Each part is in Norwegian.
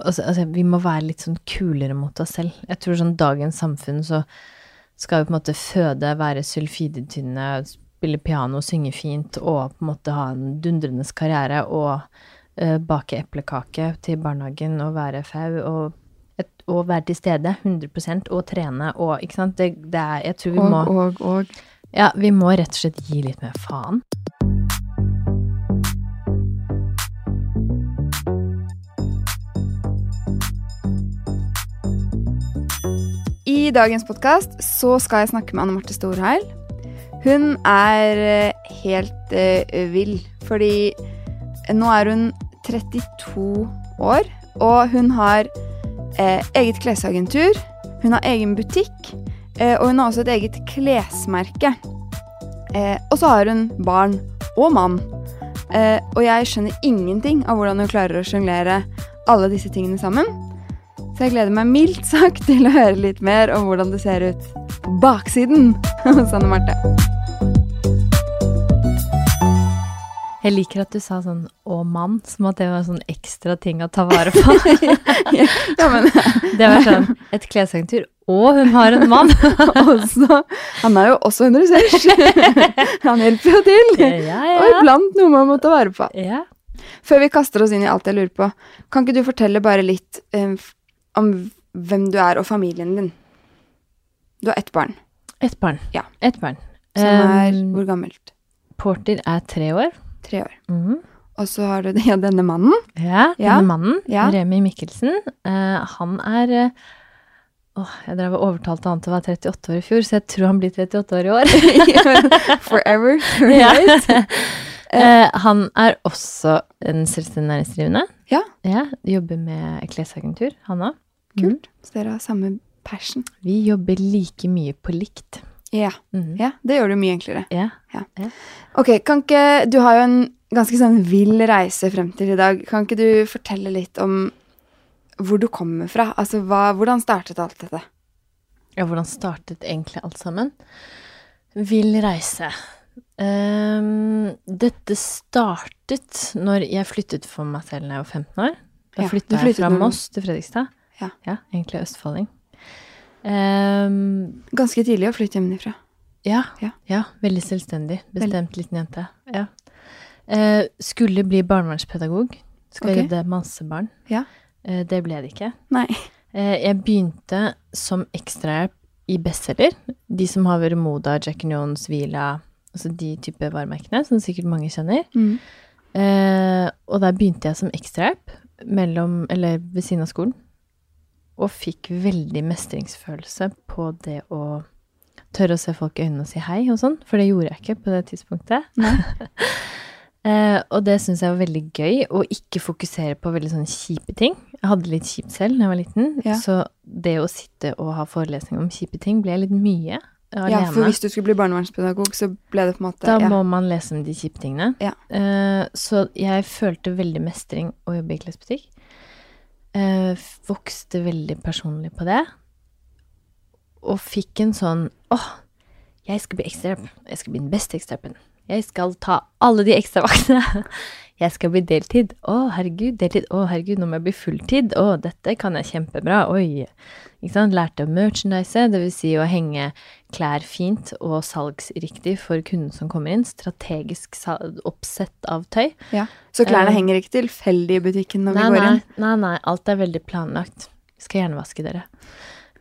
altså, altså, vi må være litt sånn kulere mot oss selv. Jeg tror sånn dagens samfunn så skal vi på en måte føde, være sulfidetynne, spille piano, synge fint og på en måte ha en dundrende karriere og uh, bake eplekake til barnehagen og være fau og, og være til stede 100 og trene og Ikke sant? Det, det er Jeg tror vi Og, må og, og. Ja, vi må rett og slett gi litt mer faen. I dagens podkast så skal jeg snakke med Anne Marte Storheil. Hun er eh, helt eh, vill, fordi nå er hun 32 år, og hun har eh, eget klesagentur. Hun har egen butikk, og hun har også et eget klesmerke. Og så har hun barn og mann. Og jeg skjønner ingenting av hvordan hun klarer å sjonglere alle disse tingene sammen. Så jeg gleder meg mildt sagt til å høre litt mer om hvordan det ser ut på baksiden hos Anne Marte. Jeg liker at du sa sånn 'å mann', som at det var sånn ekstra ting å ta vare på. Ja, men Det var sånn et klesagentur, og hun har en mann! også Han er jo også en ressurs. Han hjelper jo til. Ja, Og ja. iblant noe man må ta vare på. ja. Før vi kaster oss inn i alt jeg lurer på, kan ikke du fortelle bare litt f- om hvem du er og familien din? Du har ett barn, Et barn. Ja. Et barn. som er Um, hvor gammelt? Porter er tre år. Tre år. Mhm. Og så har du ja, denne mannen. Ja, Ja. denne mannen, Ja. Remi Mikkelsen, Uh, han er eh, Åh, jeg drev og overtalte han til å være 38 år i fjor, så jeg tror han blir 38 år i år. Forever. Ja. Right? Eh, han er også en selvstendig næringsdrivende. Ja. ja. Jobber med klesagentur, han òg. Kult. Så dere har samme passion. Vi jobber like mye på likt. Ja. Mm. ja, det gjør det mye enklere. Ja. Ok, kan ikke Du har jo en ganske sånn vill reise frem til i dag. Kan ikke du fortelle litt om hvor du kommer fra? Altså, hva, hvordan startet alt dette? Ja, hvordan startet egentlig alt sammen? Vill reise. Um, dette startet når jeg flyttet for meg selv da jeg var 15 år. Da Ja, flytta jeg fra Moss til Fredrikstad. Ja. egentlig østfolding. Um, Ganske tidlig å flytte hjemmefra. ja, Ja. ja, veldig selvstendig. Bestemt liten jente. Ja. Uh, skulle bli barnevernspedagog. Skal okay. redde masse barn. Ja. Uh, det ble det ikke. Nei. Uh, jeg begynte som ekstrahjelp i bestselger. De som har vært Moda, Jack and Jones, Vila, altså de type varemerkene, som sikkert mange kjenner. Mm. Og der begynte jeg som ekstrahjelp mellom, eller ved siden av skolen. Og fikk veldig mestringsfølelse på det å tørre å se folk i øynene og si hei og sånn, for det gjorde jeg ikke på det tidspunktet. Eh, og det syns jeg var veldig gøy, å ikke fokusere på veldig sånne kjipe ting. Jeg hadde litt kjipt selv da jeg var liten, Ja. så det å sitte og ha forelesning om kjipe ting ble litt mye alene. Ja, for hvis du skulle bli barnevernspedagog, så ble det på en måte Da ja. må man lese om de kjipe tingene. Ja. Eh, så jeg følte veldig mestring å jobbe i klesbutikk. Eh, vokste veldig personlig på det. Og fikk en sånn åh, jeg skal bli ekstrahjelp. Jeg skal bli den beste ekstrahjelpen. Jeg skal ta alle de ekstravaktene. Jeg skal bli deltid. Å, herregud, deltid. Å, herregud, nå må jeg bli fulltid. Å, dette kan jeg kjempebra. Oi. Ikke sant? Lærte å merchandise, det vil si å henge klær fint og salgsriktig for kunden som kommer inn. Strategisk oppsett av tøy. ja. Så klærne uh, henger ikke tilfeldig i butikken når Nei, vi går inn? nei, nei, alt er veldig planlagt. Skal gjerne vaske dere.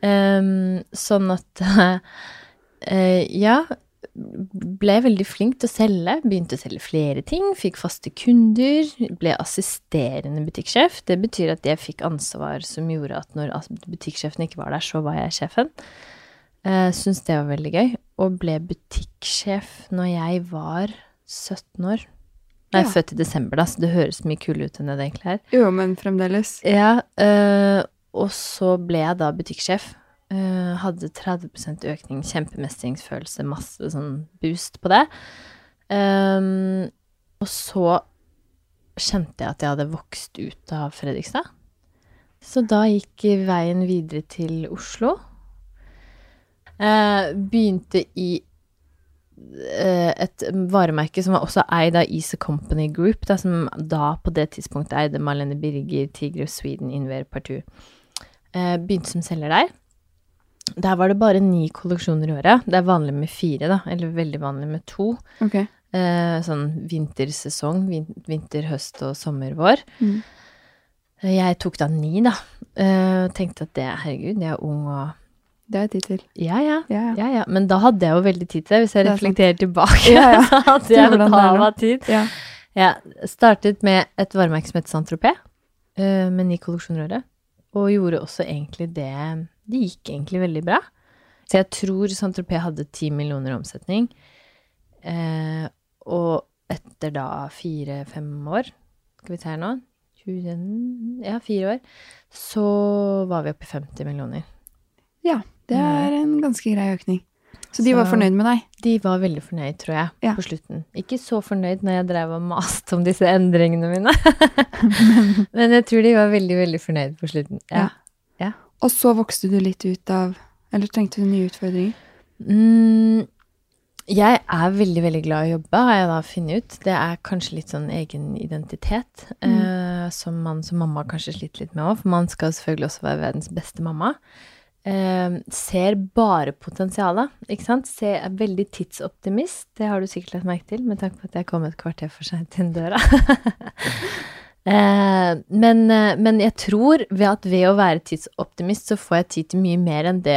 Um, sånn at uh, Ja, ble veldig flink til å selge. Begynte å selge flere ting. Fikk faste kunder. Ble assisterende butikksjef. Det betyr at jeg fikk ansvar som gjorde at når butikksjefen ikke var der, så var jeg sjefen. Uh, Syns det var veldig gøy. Og ble butikksjef når jeg var 17 år. Nei, Ja. født i desember, da, så det høres mye kulere ut enn det egentlig er. Jo, men fremdeles. Ja, uh, og så ble jeg da butikksjef. Øh, hadde 30% økning, kjempemestringsfølelse, masse sånn boost på det. Um, og så kjente jeg at jeg hadde vokst ut av Fredrikstad. Så da gikk veien videre til Oslo. Uh, begynte i uh, et varemerke som var også eid av Easy Company Group, da, som da på det tidspunktet eide Marlene Birger, Tigre Sweden, Inver Partout. Eh, begynte som selger der. Der var det bare ni kolleksjoner i året. Det er vanlig med fire, da, eller veldig vanlig med to. Okay. Eh, sånn vintersesong, vin vinter, høst og sommer, vår. Mm. Eh, Jeg tok da ni, da. Eh, tenkte at det, herregud, jeg er ung og Det har jeg tid til. Ja, ja. Ja, ja. Ja. Men da hadde jeg jo veldig tid til det. Hvis jeg Det reflekterer sant. tilbake, Ja, ja. så hadde jeg nå. betalt tid. Ja. Jeg startet med et varemerke som het Saint-Tropez, eh, med ni kolleksjoner i året. Og gjorde også egentlig det Det gikk egentlig veldig bra. Så jeg tror Saint-Tropez hadde ti millioner i omsetning. Eh, og etter da fire-fem år, skal vi se her nå 20, Ja, fire år. Så var vi oppe i 50 millioner. ja. Det er en ganske grei økning. Så de var Så- fornøyd med deg? De var veldig fornøyd, tror jeg, Ja. på slutten. Ikke så fornøyd når jeg drev og maste om disse endringene mine. Men jeg tror de var veldig, veldig fornøyd på slutten. Ja. Og så vokste du litt ut av Eller trengte du nye utfordringer? Mm, jeg er veldig, veldig glad i å jobbe, har jeg da funnet ut. Det er kanskje litt sånn egen identitet, eh, som man som mamma kanskje sliter litt med òg. For man skal selvfølgelig også være verdens beste mamma. Eh, ser bare potensialet, ikke sant. Se, er veldig tidsoptimist. Det har du sikkert lagt merke til, med tanke på at jeg kom et kvarter for seint inn døra. Eh, men, men jeg tror ved at ved å være tidsoptimist, så får jeg tid til mye mer enn det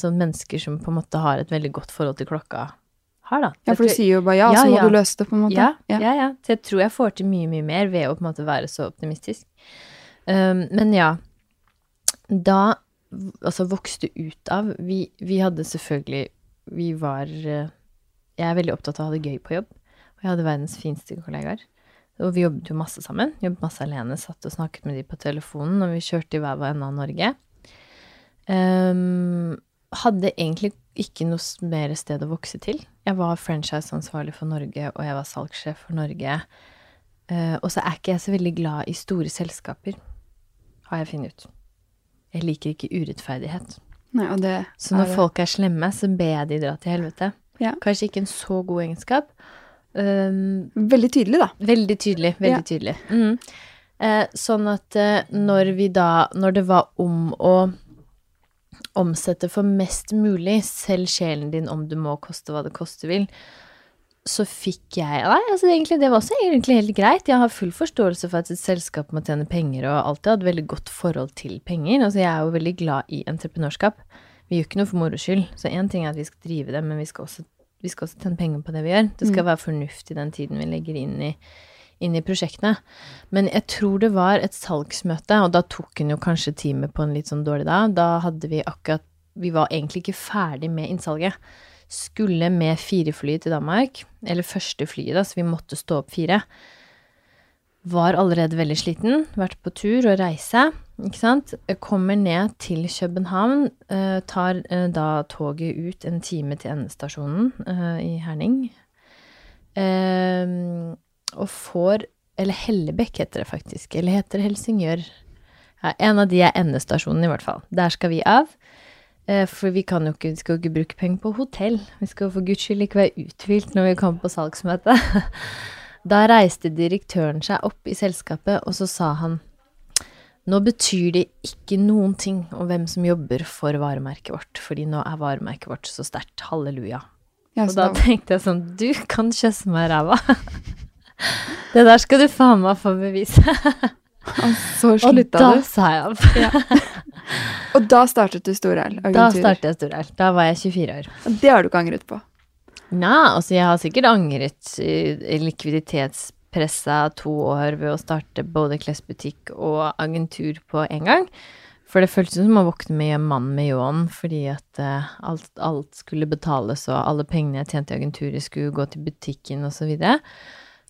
sånn mennesker som på en måte har et veldig godt forhold til klokka, har, da. Ja, for du sier jo bare ja, Ja, så må ja. du løse det, på en måte. ja, ja. ja, Så jeg tror jeg får til mye, mye mer ved å på en måte være så optimistisk. Um, men ja, da altså vokste ut av vi, vi hadde selvfølgelig Vi var eh, Jeg er veldig opptatt av å ha det gøy på jobb. Og jeg hadde verdens fineste kollegaer. Og vi jobbet jo masse sammen. Jobbet masse alene. Satt og snakket med de på telefonen, og vi kjørte i hver vår ende av Norge. Um, hadde egentlig ikke noe mer sted å vokse til. Jeg var franchiseansvarlig for Norge, og jeg var salgssjef for Norge. Uh, og så er ikke jeg så veldig glad i store selskaper, har jeg funnet ut. Jeg liker ikke urettferdighet. Nei, Så når er folk er slemme, så ber jeg de dra til helvete. Ja. Kanskje ikke en så god egenskap. Um, Veldig tydelig, da. Veldig tydelig. Veldig Ja. tydelig. Mm. Eh, sånn at eh, når vi da Når det var om å omsette for mest mulig, selv sjelen din om du må koste hva det koste vil, så fikk jeg Nei, altså egentlig, det var også egentlig helt greit. Jeg har full forståelse for at et selskap må tjene penger, og alltid hatt veldig godt forhold til penger. Altså, jeg er jo veldig glad i entreprenørskap. Vi gjør ikke noe for moro skyld. Så én ting er at vi skal drive det, men vi skal også, vi skal også tjene penger på det vi gjør. Det skal være fornuft i den tiden vi legger inn i, inn i prosjektene. Men jeg tror det var et salgsmøte, og da tok hun jo kanskje teamet på en litt sånn dårlig dag. Da hadde vi akkurat Vi var egentlig ikke ferdig med innsalget. Skulle med fire til Danmark, eller første flyet, da, så vi måtte stå opp fire. Var allerede veldig sliten, vært på tur og reise, ikke sant. Kommer ned til København, eh, tar eh, da toget ut en time til endestasjonen eh, i Herning. Og får Eller Hellebekk heter det faktisk. Eller heter det Helsingør? Ja, en av de er endestasjonen, i hvert fall. Der skal vi av. Eh, For vi kan jo ikke, skal jo ikke bruke penger på hotell. Vi skal jo for guds skyld ikke være uthvilt når vi kommer på salgsmøte. Da reiste direktøren seg opp i selskapet, og så sa han nå betyr det ikke noen ting om hvem som jobber for varemerket vårt, fordi nå er varemerket vårt så sterkt. Halleluja. Ja, Og så da tenkte jeg sånn, du kan kjøsse meg i ræva. Det der skal du faen meg få bevise. og så Og da du. sa jeg opp. Og da startet du Storheil Da startet jeg Storheil. Da var jeg 24 år. Og det har du ikke angret på. Nei, altså jeg har sikkert angret i likviditetspressa to år ved å starte både klesbutikk og agentur på en gang. For det føltes som å våkne med mannen mann med ljåen, fordi at eh, alt, alt skulle betales, og alle pengene jeg tjente i agenturet skulle gå til butikken osv. Uh,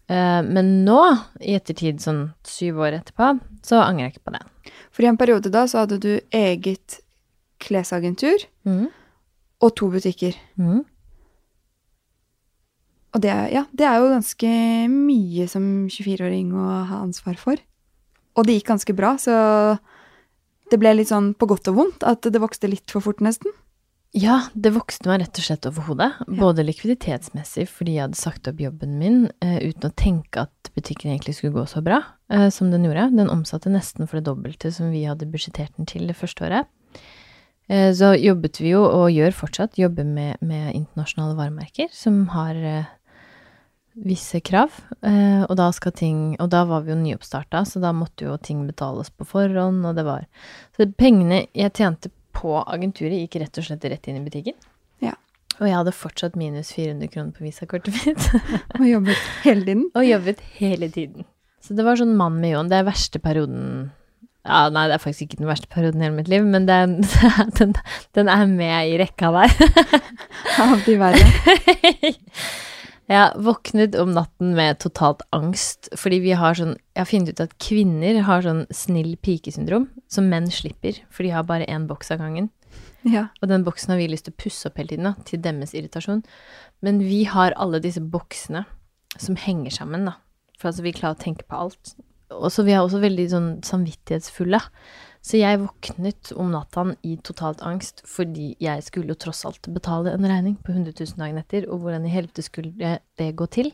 men nå, i ettertid, sånn syv år etterpå, så angrer jeg ikke på det. For i en periode da så hadde du eget klesagentur mm. og to butikker. Mm. Og det, er- ja, det er jo ganske mye som 24-åring å ha ansvar for. Og det gikk ganske bra, så det ble litt sånn på godt og vondt at det vokste litt for fort, nesten. Ja, det vokste meg rett og slett over hodet. Både likviditetsmessig, fordi jeg hadde sagt opp jobben min uh, uten å tenke at butikken egentlig skulle gå så bra uh, som den gjorde. Den omsatte nesten for det dobbelte som vi hadde budsjettert den til det første året. Uh, så jobbet vi jo, og gjør fortsatt, jobber med, med internasjonale varemerker som har visse krav. Og da skal ting Og da var vi jo nyoppstarta, så da måtte jo ting betales på forhånd, og det var Så pengene jeg tjente på agenturet gikk rett og slett rett inn i butikken. Ja. Og jeg hadde fortsatt minus 400 kroner på visakortet mitt. Og jobbet hele tiden. og jobbet hele tiden. Så det var sånn mann med ljåen. Det er verste perioden Ja, nei, det er faktisk ikke den verste perioden i hele mitt liv, men den, den, den er med i rekka der. Av de verre. Jeg våknet om natten med totalt angst, fordi vi har sånn Jeg har funnet ut at kvinner har sånn snill pike-syndrom, som menn slipper, for de har bare én boks av gangen. Ja. Og den boksen har vi lyst til å pusse opp hele tiden, da, til deres irritasjon. Men vi har alle disse boksene som henger sammen, da. For altså, vi klarer å tenke på alt. Og så vi er også veldig sånn samvittighetsfulle. Så jeg våknet om natta i totalt angst, fordi jeg skulle jo tross alt betale en regning på 100 000 dagen etter, og hvordan i helvete skulle det gå til?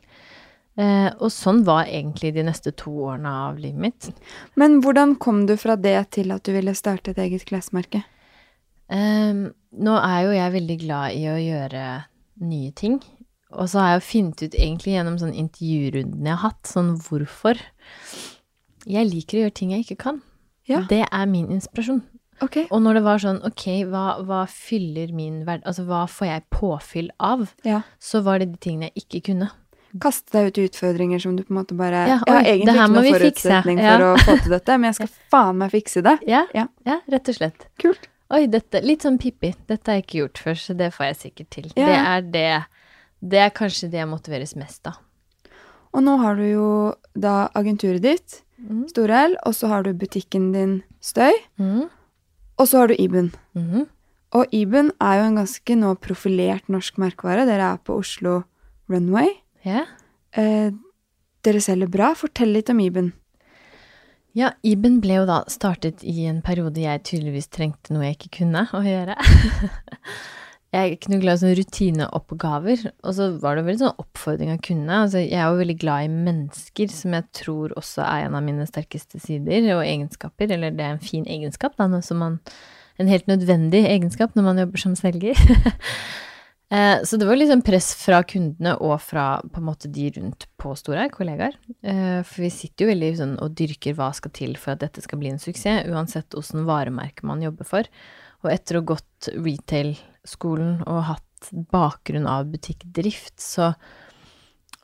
Eh, og sånn var egentlig de neste to årene av livet mitt. Men hvordan kom du fra det til at du ville starte et eget klesmerke? Eh, nå er jo jeg veldig glad i å gjøre nye ting. Og så har jeg jo funnet ut egentlig gjennom sånn intervjurundene jeg har hatt, sånn hvorfor. Jeg liker å gjøre ting jeg ikke kan. Ja. Det er min inspirasjon. Okay. Og når det var sånn, ok, hva, hva fyller min verd... Altså, hva får jeg påfyll av? Ja. Så var det de tingene jeg ikke kunne. Kaste deg ut i utfordringer som du på en måte bare Ja, Jeg har egentlig ikke må noe vi fikse. forutsetning Ja. for å få til dette, men jeg skal faen meg fikse det. Ja, Ja. rett og slett. Kult. Oi, dette Litt sånn Pippi. Dette har jeg ikke gjort før, så det får jeg sikkert til. Det er det Det er kanskje det jeg motiveres mest av. Og nå har du jo da agenturet ditt, Mhm. Storel, og så har du butikken din Støy, Mm. og så har du Iben. Mm. Og Iben er jo en ganske nå profilert norsk merkevare. Dere er på Oslo Runway. Yeah. Eh, dere selger bra. Fortell litt om Iben. Ja, Iben ble jo da startet i en periode jeg tydeligvis trengte noe jeg ikke kunne å gjøre. jeg er ikke noe glad i sånne rutineoppgaver, og så var det veldig sånn oppfordring av kundene. Altså, jeg er jo veldig glad i mennesker, som jeg tror også er en av mine sterkeste sider og egenskaper, eller det er en fin egenskap, da, man En helt nødvendig egenskap når man jobber som selger. Eh, Så det var liksom press fra kundene og fra på en måte de rundt på Storheia, kollegaer. Eh, For vi sitter jo veldig sånn og dyrker hva skal til for at dette skal bli en suksess, uansett åssen varemerke man jobber for. Og etter å ha gått retail-skolen og hatt bakgrunn av butikkdrift, så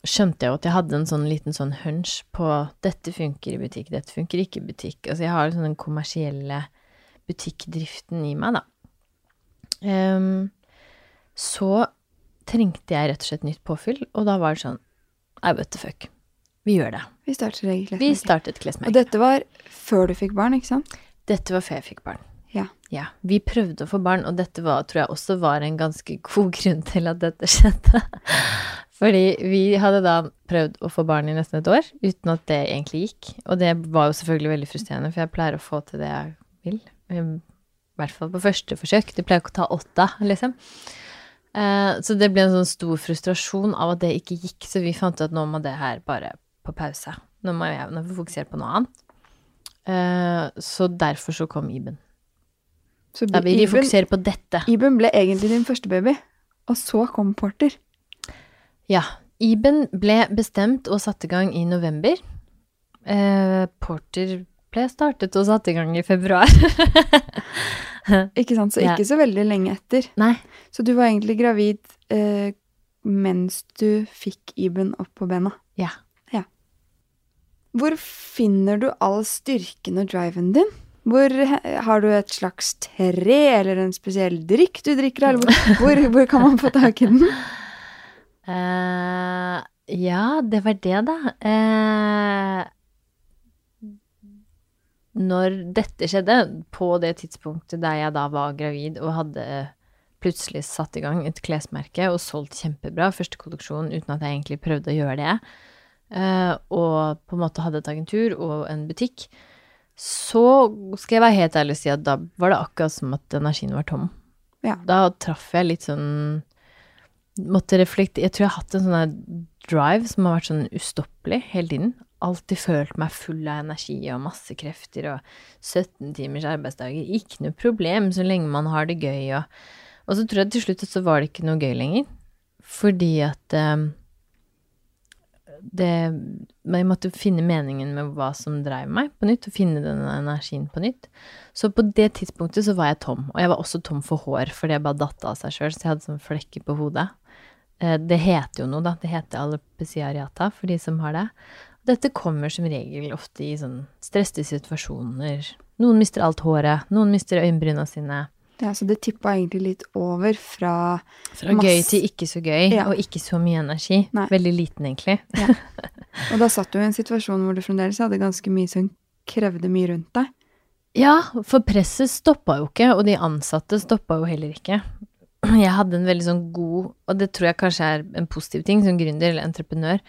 skjønte jeg jo at jeg hadde en sånn liten sånn hunch på dette funker i butikk, dette funker ikke i butikk. Altså jeg har liksom den kommersielle butikkdriften i meg, da. Um, så trengte jeg rett og slett nytt påfyll, og da var det sånn I what the fuck. Vi gjør det. Vi starter eget Vi klesmerke. startet Og dette var før du fikk barn, ikke sant? Dette var før jeg fikk barn. Ja. Vi prøvde å få barn, og dette var, tror jeg også var en ganske god grunn til at dette skjedde. Fordi vi hadde da prøvd å få barn i nesten et år, uten at det egentlig gikk. Og det var jo selvfølgelig veldig frustrerende, for jeg pleier å få til det jeg vil. I hvert fall på første forsøk. Det pleier ikke å ta åtte, liksom. Eh, så det ble en sånn stor frustrasjon av at det ikke gikk, så vi fant ut at nå må det her bare på pause. Nå må jeg fokusere på noe annet. Eh, så derfor så kom Iben. Så Da vil vi Iben, fokusere på dette. Iben ble egentlig din første baby, og så kom Porter. Ja. Iben ble bestemt og satt i gang i november. Eh, Porter ble startet og satt i gang i februar. Ikke sant? Så Ja. ikke så veldig lenge etter. Nei. Så du var egentlig gravid eh, mens du fikk Iben opp på bena. Ja. Hvor finner du all styrken og driven din? Hvor Har du et slags tre eller en spesiell drikk du drikker, eller hvor, hvor, hvor kan man få tak i den? Uh, ja, det var det, da. Uh, når dette skjedde, på det tidspunktet der jeg da var gravid og hadde plutselig satt i gang et klesmerke og solgt kjempebra, første kolleksjon, uten at jeg egentlig prøvde å gjøre det, uh, og på en måte hadde et agentur og en butikk, så skal jeg være helt ærlig og si at da var det akkurat som at energien var tom. Ja. Da traff jeg litt sånn Måtte reflektere Jeg tror jeg har hatt en sånn drive som har vært sånn ustoppelig hele tiden. Alltid følt meg full av energi og masse krefter og 17 timers arbeidsdager. Ikke noe problem så lenge man har det gøy og Og så tror jeg til slutt så var det ikke noe gøy lenger. Fordi at eh, det jeg måtte finne meningen med hva som dreiv meg på nytt, og finne den energien på nytt. Så på det tidspunktet så var jeg tom. Og jeg var også tom for hår, fordi jeg bare datt av seg sjøl, så jeg hadde sånn flekker på hodet. Eh, Det heter jo noe, da. Det heter alopecia areata for de som har det. Dette kommer som regel ofte i sånn stressede situasjoner. Noen mister alt håret, noen mister øyenbryna sine. Ja, så det tippa egentlig litt over fra Fra gøy til ikke så gøy, Ja. og ikke så mye energi. Nei. Veldig liten, egentlig. Og da satt du i en situasjon hvor du fremdeles hadde ganske mye som krevde mye rundt deg. Ja, for presset stoppa jo ikke, og de ansatte stoppa jo heller ikke. Jeg hadde en veldig sånn god, og det tror jeg kanskje er en positiv ting som gründer eller entreprenør,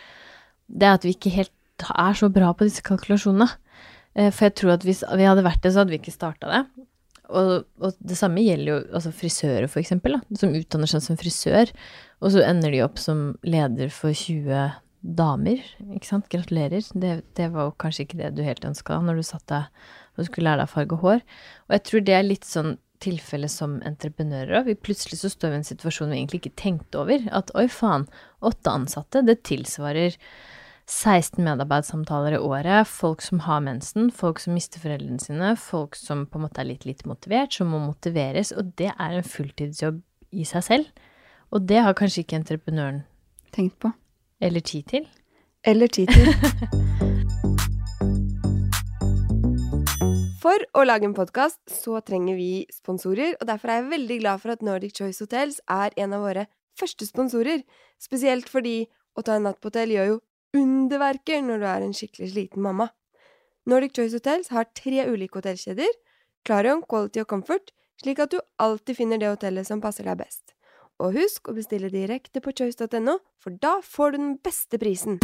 det er at vi ikke helt er så bra på disse kalkulasjonene. Eh, For jeg tror at hvis vi hadde vært det, så hadde vi ikke starta det. Og, og det samme gjelder jo altså frisører, for eksempel, da, som utdanner seg som frisør, og så ender de opp som leder for 20 damer, ikke sant. Gratulerer. Det, det var jo kanskje ikke det du helt ønska når du satt deg og skulle lære deg å farge hår. Og jeg tror det er litt sånn tilfelle som entreprenører òg. Plutselig så står vi i en situasjon vi egentlig ikke tenkte over. At oi, faen, åtte ansatte, det tilsvarer 16 medarbeidssamtaler i året, folk som har mensen, folk som mister foreldrene sine, folk som på en måte er litt lite motivert, som må motiveres, og det er en fulltidsjobb i seg selv. Og det har kanskje ikke entreprenøren Tenkt på. eller tid til. Eller tid til. For å lage en podkast så trenger vi sponsorer, og derfor er jeg veldig glad for at Nordic Choice Hotels er en av våre første sponsorer. Spesielt fordi å ta en natt på hotell gjør jo underverker når du er en skikkelig sliten mamma. Nordic Choice Hotels har tre ulike hotellkjeder, Clarion, Quality og Comfort, slik at du alltid finner det hotellet som passer deg best. Og husk å bestille direkte på choice.no, for da får du den beste prisen.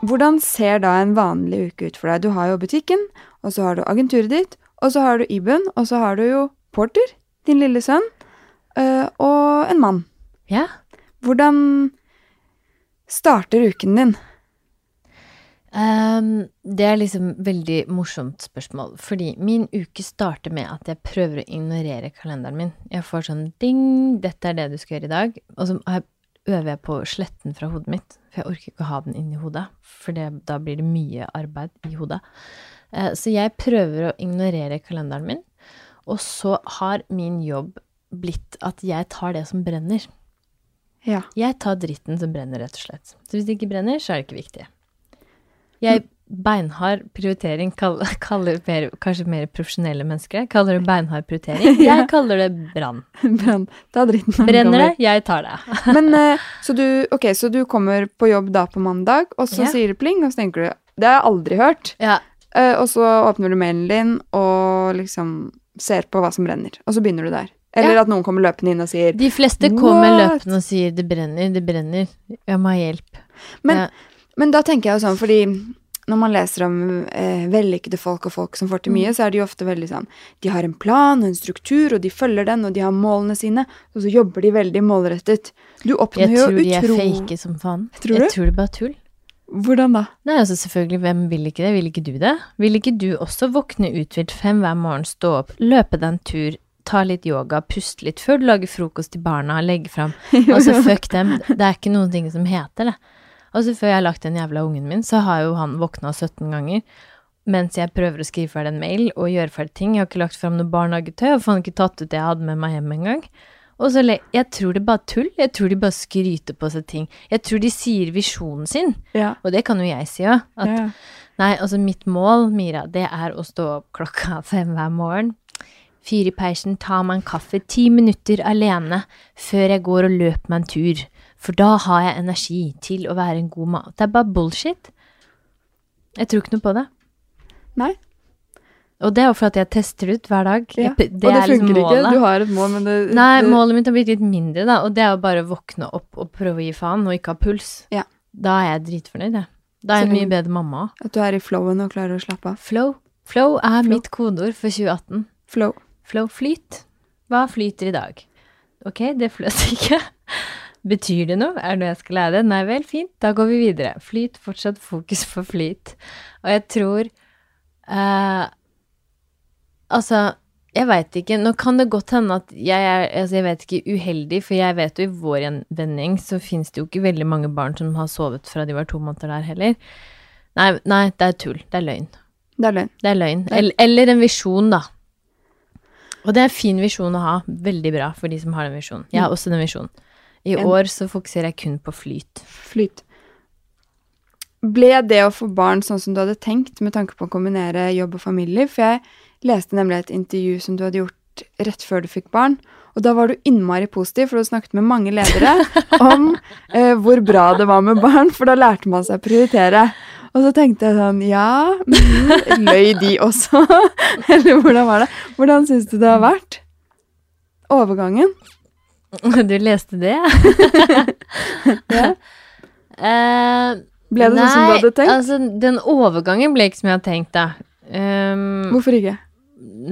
Hvordan ser da en vanlig uke ut for deg? Du har jo butikken, og så har du agenturet ditt, og så har du Iben, og så har du jo Porter, din lille sønn, øh, og en mann. Ja. Hvordan starter uken din? Um, det er liksom veldig morsomt spørsmål, fordi min uke starter med at jeg prøver å ignorere kalenderen min. Jeg får sånn ding, dette er det du skal gjøre i dag, og så øver jeg på sletten fra hodet mitt, for jeg orker ikke å ha den inni hodet, for det, da blir det mye arbeid i hodet. Uh, så jeg prøver å ignorere kalenderen min, og så har min jobb blitt at jeg tar det som brenner. Ja. Jeg tar dritten som brenner, rett og slett. Så hvis det ikke brenner, så er det ikke viktig. Jeg beinhard prioritering kaller, kaller mer, kanskje mer profesjonelle mennesker. Kaller det beinhard prioritering. Ja. Jeg kaller det brann. Brann. Da dritten dritten Brenner det, jeg tar det. Men eh, så du, okay, så du kommer på jobb da på mandag, og så Ja. sier det pling, og så tenker du Det har jeg aldri hørt. Ja, Eh, og så åpner du mailen din og liksom ser på hva som brenner. Og så begynner du der. Eller Ja. at noen kommer løpende inn og sier de fleste kommer What? løpende og sier det brenner, det brenner, jeg må ha hjelp. Men, Ja. men da tenker jeg jo sånn, fordi når man leser om eh, vellykkede folk og folk som får til Mm. mye, så er de jo ofte veldig sånn De har en plan og en struktur, og de følger den, og de har målene sine, og så jobber de veldig målrettet. Du oppnår jo utro... Jeg tror de er fake som faen. Tror Jeg tror det bare tull. Hvordan da? Nei, altså selvfølgelig, hvem vil ikke det? Vil ikke du det? Vil ikke du også våkne uthvilt fem hver morgen, stå opp, løpe deg en tur, ta litt yoga, puste litt før du lager frokost til barna, legge fram så fuck dem. Det er ikke noen ting som heter det. Og så før jeg har lagt den jævla ungen min, så har jo han våkna 17 ganger. Mens jeg prøver å skrive ferdig en mail og gjøre ferdig ting. Jeg har ikke lagt fram noe barnehagetøy, har faen ikke tatt ut det jeg hadde med meg hjem engang. Og så le Jeg tror det er bare tull. Jeg tror de bare skryter på seg ting. Jeg tror de sier visjonen sin. Ja. Og det kan jo jeg si òg. At ja. nei, altså mitt mål, Mira, det er å stå opp klokka fem hver morgen. Fyre i peisen, ta meg en kaffe, ti minutter alene før jeg går og løper meg en tur. For da har jeg energi til å være en god mat. Det er bare bullshit. Jeg tror ikke noe på det. Nei. Og det er jo for at jeg tester ut hver dag. Ja. Det og det liksom funker ikke. Du har et mål, men det Nei, det, målet mitt har blitt litt mindre, da, og det er jo bare å våkne opp og prøve å gi faen og ikke ha puls. Ja. Da er jeg dritfornøyd, jeg. Da er jeg en mye bedre mamma. At du er i flowen og klarer å slappe av. Flow. Flow er Flow. mitt kodeord for 2018. Flow. Flow flyt. Hva flyter i dag? Ok, det fløt ikke. Betyr det noe? Er det noe jeg skal lære? Nei vel, fint, da går vi videre. Flyt, fortsatt fokus på flyt. Og jeg tror uh, Altså, jeg veit ikke. Nå kan det godt hende at jeg er altså jeg vet ikke uheldig, for jeg vet jo i vår gjenvending så fins det jo ikke veldig mange barn som har sovet fra de var to måneder der heller. Nei, nei, det er tull. Det er løgn. Det er løgn. Det er løgn. Eller, eller en visjon, da. Og det er en fin visjon å ha. Veldig bra for de som har den visjonen. Jeg har også den visjonen. I En- år så fokuserer jeg kun på flyt. Flyt. Ble det å få barn sånn som du hadde tenkt, med tanke på å kombinere jobb og familie? For jeg leste nemlig et intervju som du hadde gjort rett før du fikk barn. Og da var du innmari positiv, for du snakket med mange ledere om eh, hvor bra det var med barn, for da lærte man seg å prioritere. Og så tenkte jeg sånn Ja, mm, løy de også? Eller hvordan var det? Hvordan syns du det har vært? Overgangen? Du leste det? Ja. Uh, Ble det sånn som du hadde tenkt? altså, den overgangen ble ikke som jeg hadde tenkt, da. Um, Hvorfor ikke?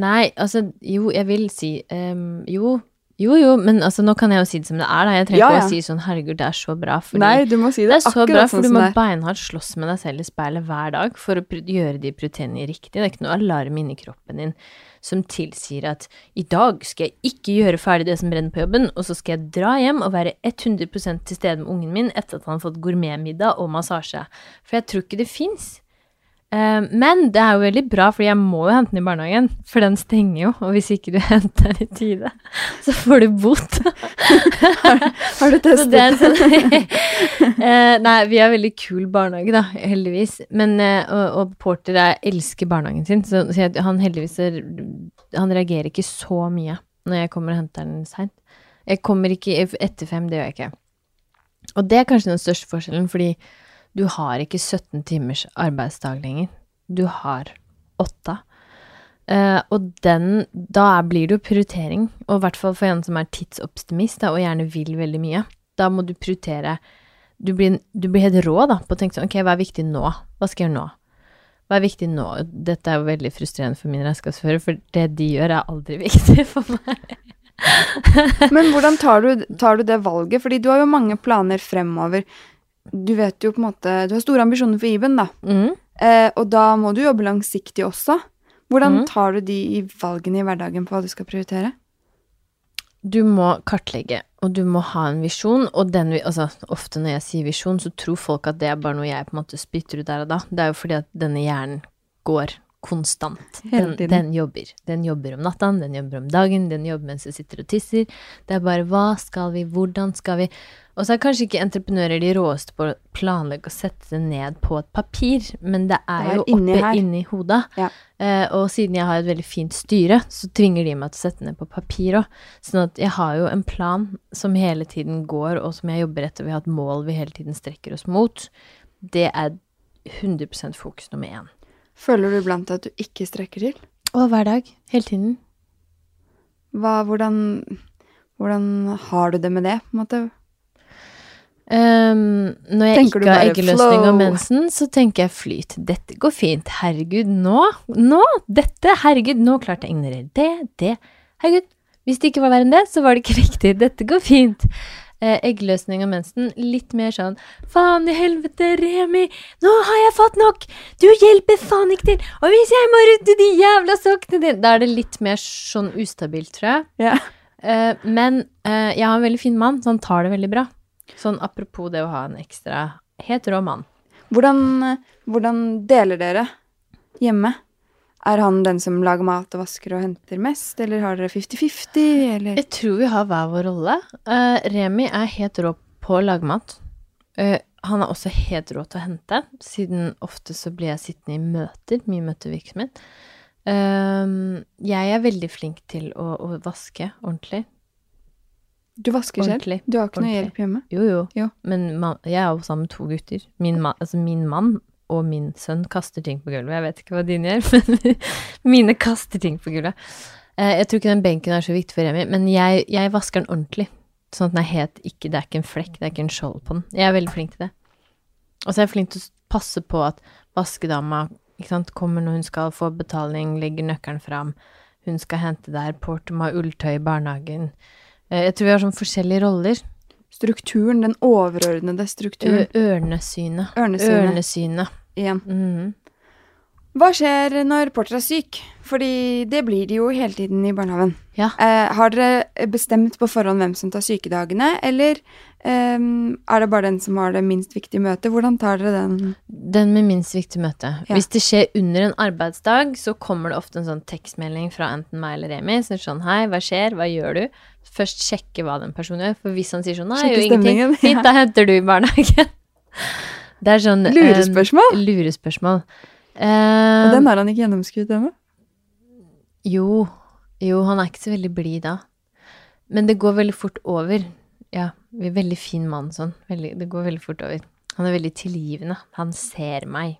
Nei, altså, jo, jeg vil si um, Jo, jo, jo, men altså, nå kan jeg jo si det som det er, da. Jeg trenger Ja, ikke ja. å si sånn, herregud, det er så bra, fordi Nei, du må si det det, er så bra, for sånn du må beinhardt slåss med deg selv i speilet hver dag for å gjøre de proteinene riktig. Det er ikke noe alarm inni kroppen din som tilsier at i dag skal jeg ikke gjøre ferdig det som brenner på jobben, og så skal jeg dra hjem og være 100 til stede med ungen min etter at han har fått gourmetmiddag og massasje. For jeg tror ikke det fins. Eh, men det er jo veldig bra, for jeg må jo hente den i barnehagen, for den stenger jo. Og hvis ikke du henter den i tide, så får du bot. Har du testet det sånn eh, Nei, vi har veldig kul barnehage, da, heldigvis. Men, eh, og, og Porter er, elsker barnehagen sin, så, så han heldigvis er, Han reagerer ikke så mye når jeg kommer og henter den seint. Jeg kommer ikke etter fem, det gjør jeg ikke. Og det er kanskje den største forskjellen, fordi du har ikke 17 timers arbeidsdag lenger. Du har åtte. Uh, og den Da blir det jo prioritering, og i hvert fall for en som er tidsoptimist da, og gjerne vil veldig mye. Da må du prioritere Du blir, du blir helt rå da, på å tenke sånn Ok, hva er viktig nå? Hva skal jeg gjøre nå? Hva er viktig nå? Dette er jo veldig frustrerende for min regnskapsfører, for det de gjør, er aldri viktig for meg. Men hvordan tar du, tar du det valget? Fordi du har jo mange planer fremover. Du vet jo på en måte Du har store ambisjoner for Iben, da. Mm. Eh, og da må du jobbe langsiktig også. Hvordan mm. tar du de i valgene i hverdagen på hva du skal prioritere? Du må kartlegge, og du må ha en visjon, og den Altså, ofte når jeg sier visjon, så tror folk at det er bare noe jeg på en måte spytter ut der og da. Det er jo fordi at denne hjernen går konstant. Den, den jobber. Den jobber om natta, den jobber om dagen, den jobber mens du sitter og tisser. Det er bare hva skal vi, hvordan skal vi Og så er kanskje ikke entreprenører de råeste på å planlegge og sette det ned på et papir, men det er, Det er jo inni oppe her. inni hodet. Ja. Eh, og siden jeg har et veldig fint styre, så tvinger de meg til å sette ned på papir òg. Sånn at jeg har jo en plan som hele tiden går, og som jeg jobber etter. Vi har et mål vi hele tiden strekker oss mot. Det er 100 fokus nummer én. Føler du iblant at du ikke strekker til? Og hver dag. Hele tiden. Hva, hvordan, hvordan har du det med det, på en måte? Um, når jeg Tenker ikke har eggeløsning eggeløsning og mensen, så tenker jeg flyt. Dette går fint. Herregud, nå, nå, dette, herregud, nå klarte jeg å ignorere det, det. Herregud, hvis det ikke var verre enn det, så var det ikke riktig. Dette går fint. Eh, eggløsning og mensen, litt mer sånn Faen i helvete, Remi, nå har jeg fått nok! Du hjelper faen ikke til! Og hvis jeg må rydde de jævla sokkene dine Da er det litt mer sånn ustabilt, tror jeg. Yeah. Eh, men eh, jeg har en veldig fin mann, så han tar det veldig bra. Sånn apropos det å ha en ekstra helt rå mann. Hvordan, hvordan deler dere hjemme? Er han den som lager mat og vasker og henter mest, eller har dere 50-50, eller Jeg tror vi har hver vår rolle. Uh, Remi er helt rå på å lage mat. Uh, han er også helt rå til å hente, siden ofte så blir jeg sittende i møter, mye møtevirksomhet. Uh, jeg er veldig flink til å, å vaske ordentlig. Du vasker selv? Du har ikke noe hjelp hjemme? Jo, jo. Jo. Men man, jeg er jo sammen med to gutter. Min, ma altså min mann og min sønn kaster ting på gulvet. Jeg vet ikke hva dine gjør, men mine kaster ting på gulvet. Eh, jeg tror ikke den benken er så viktig for Remi, men jeg, jeg vasker den ordentlig. Sånn at den er helt ikke Det er ikke en flekk, det er ikke en skjold på den. Jeg er veldig flink til det. Og så er jeg flink til å passe på at vaskedama ikke sant, kommer når hun skal få betaling, legger nøkkelen fram. hun skal hente der, Portum har ulltøy i barnehagen. Eh, Jeg tror vi har sånn forskjellige roller. Strukturen, den overordnede strukturen. Ørnesynet. Ørnesynet Ørnesynet. igjen. Mhm. Hva skjer når Porter er syk? Fordi det blir de jo hele tiden i barnehagen. Ja. Eh, har dere bestemt på forhånd hvem som tar sykedagene, eller ehm, er det bare den som har det minst viktige møtet? Hvordan tar dere den? Den med minst viktig møte. Ja. Hvis det skjer under en arbeidsdag, så kommer det ofte en sånn tekstmelding fra enten meg eller Remi. Så er sånn hei, hva skjer, hva gjør du? Først sjekke hva den personen gjør, for hvis han sier sånn nei, jeg gjør ingenting, fint, da henter du i barnehagen. Det er sånn Lurespørsmål? Lurespørsmål? lurespørsmål. Um, Den har han ikke gjennomskuet ennå. jo, jo, han er ikke så veldig blid da. Men det går veldig fort over. Ja, veldig fin mann sånn. Veldig, det går veldig fort over. Han er veldig tilgivende. Han ser meg.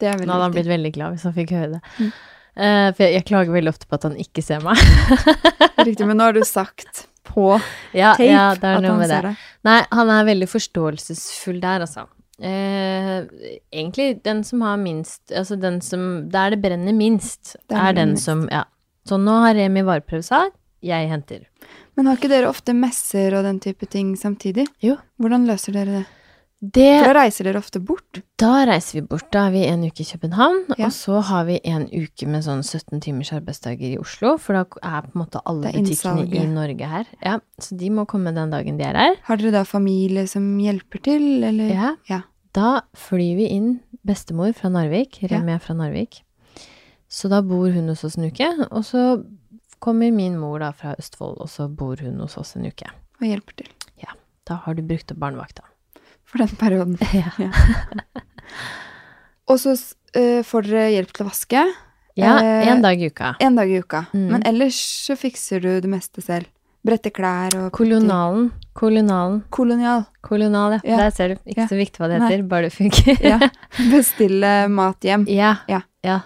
Det er Nå hadde han blitt veldig glad hvis han fikk høre det. Mm. Uh, for jeg, jeg klager veldig ofte på at han ikke ser meg. Riktig, men nå har du sagt på ja, tape ja, at han ser deg. Nei, han er veldig forståelsesfull der, altså. Uh, egentlig den som har minst Altså den som Der det brenner minst, det er er den minst. som Ja. Så nå har Remi vareprøvesag, jeg henter. Men har ikke dere ofte messer og den type ting samtidig? Jo. Hvordan løser dere det? Det For da reiser dere ofte bort. Da reiser vi bort. Da er vi en uke i København, Ja. og så har vi en uke med sånn 17 timers arbeidsdager i Oslo, for da er på en måte alle butikkene i. Norge her. Ja, så de må komme den dagen de er her. Har dere da familie som hjelper til, eller? Ja. Ja. Da flyr vi inn bestemor fra Narvik, Ja. Remi er fra Narvik. Så da bor hun hos oss en uke, og så kommer min mor da fra Østfold, og så bor hun hos oss en uke. Og hjelper til. Ja. Da har du brukt opp barnevakta. For den perioden. Ja. Og så uh, får dere hjelp til å vaske. Ja, én en dag i uka. En dag i uka. Mm. Men ellers så fikser du det meste selv. Brette klær og Kolonialen. Kolonialen. Kolonial. Kolonial, ja. Ja. Der ser du. Ikke Ja. så viktig hva det Nei. heter, bare det funker. Ja. Bestille mat hjem. ja. Ja. ja.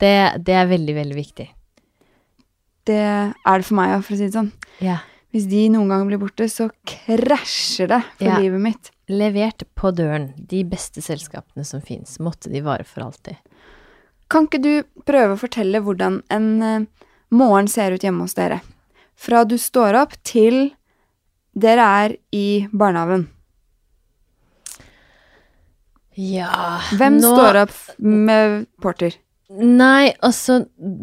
Det, det er veldig, veldig viktig. Det er det for meg òg, for å si det sånn. Ja. Hvis de noen gang blir borte, så krasjer det for Ja. livet mitt. Levert på døren. De beste selskapene som fins. Måtte de vare for alltid. Kan ikke du prøve å fortelle hvordan en eh, morgen ser ut hjemme hos dere? Fra du står opp til dere er i barnehagen. Ja Hvem nå- står opp med porter? Nei, altså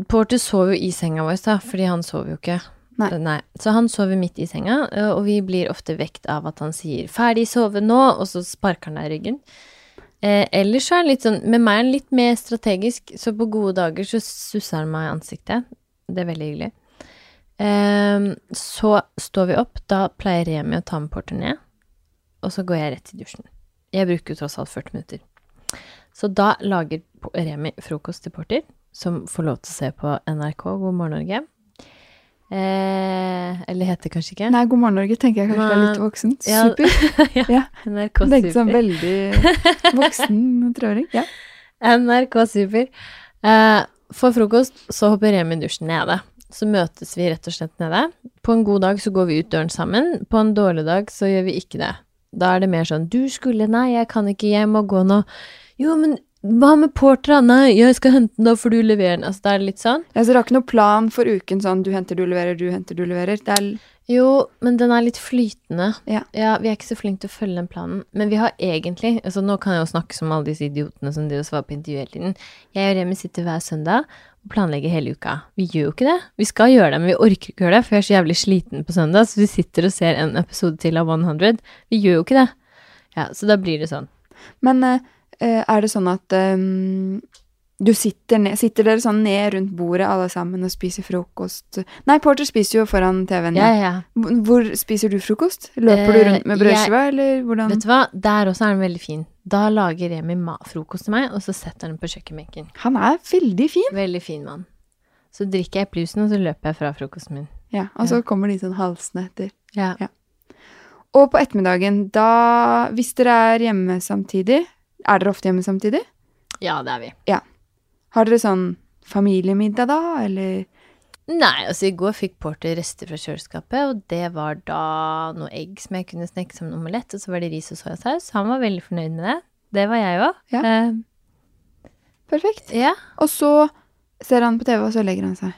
Porter sov jo i senga vår, da, fordi han sov jo ikke. Nei. Så han sover midt i senga, eh, og vi blir ofte vekt av at han sier 'ferdig sove nå', og så sparker han deg i ryggen. Eh, ellers så er han litt sånn Med meg er han litt mer strategisk, så på gode dager så susser han meg i ansiktet. Det er veldig hyggelig. Eh, så står vi opp. Da pleier Remi å ta med Porter ned, og så går jeg rett i dusjen. Jeg bruker jo tross alt 40 minutter. Så da lager Remi frokost til Porter, som får lov til å se på NRK God morgen Norge. Eh, eller heter det kanskje ikke? Nei, God morgen, Norge tenker jeg kanskje er litt voksent. voksen. Ja. Super. ja, Ja. NRK Super. er sånn veldig voksen treåring. Ja. NRK Super. Eh, for frokost så hopper Remi i dusjen nede. Så møtes vi rett og slett nede. På en god dag så går vi ut døren sammen. På en dårlig dag så gjør vi ikke det. Da er det mer sånn 'du skulle', 'nei, jeg kan ikke, jeg må gå nå'. Jo, men hva med Portra? 'Nei, jeg skal hente den, da får du levere den'. Altså, det er litt sånn. Ja, så dere har ikke noen plan for uken sånn du henter, du leverer, du henter, du leverer. Det er Jo, men den er litt flytende. Ja. Vi er ikke så flinke til å følge den planen. Men vi har egentlig altså Nå kan jeg jo snakke som alle disse idiotene som driver og svarer på intervju hele tiden. Jeg og Remi sitter hver søndag og planlegger hele uka. Vi gjør jo ikke det. Vi skal gjøre det, men vi orker ikke gjøre det, for jeg er så jævlig sliten på søndag, så vi sitter og ser en episode til av 100. Vi gjør jo ikke det. Ja, så da blir det sånn. Men eh, er det sånn at um, du sitter ned Sitter dere sånn ned rundt bordet alle sammen og spiser frokost? Nei, Porter spiser jo foran TV-en. Ja, ja. Hvor spiser du frokost? Løper du Eh, rundt med brødskiva, eller hvordan? Vet du hva, der også er den veldig fin. Da lager Remi frokost til meg, og så setter han på kjøkkenbenken. Han er veldig fin. Veldig fin mann. Så drikker jeg plusen, og så løper jeg fra frokosten min. Ja, Og så kommer de sånn halsende etter. Ja. Og på ettermiddagen, da Hvis dere er hjemme samtidig Er dere ofte hjemme samtidig? Ja, det er vi. Har dere sånn familiemiddag da, eller Nei, altså i går fikk Porter rester fra kjøleskapet, og det var da noe egg som jeg kunne snekke som en omelett, og så var det ris og soyasaus. Han var veldig fornøyd med det. Det var jeg òg. Ja. Uh, Perfekt. ja. Og så ser han på TV, og så legger han seg.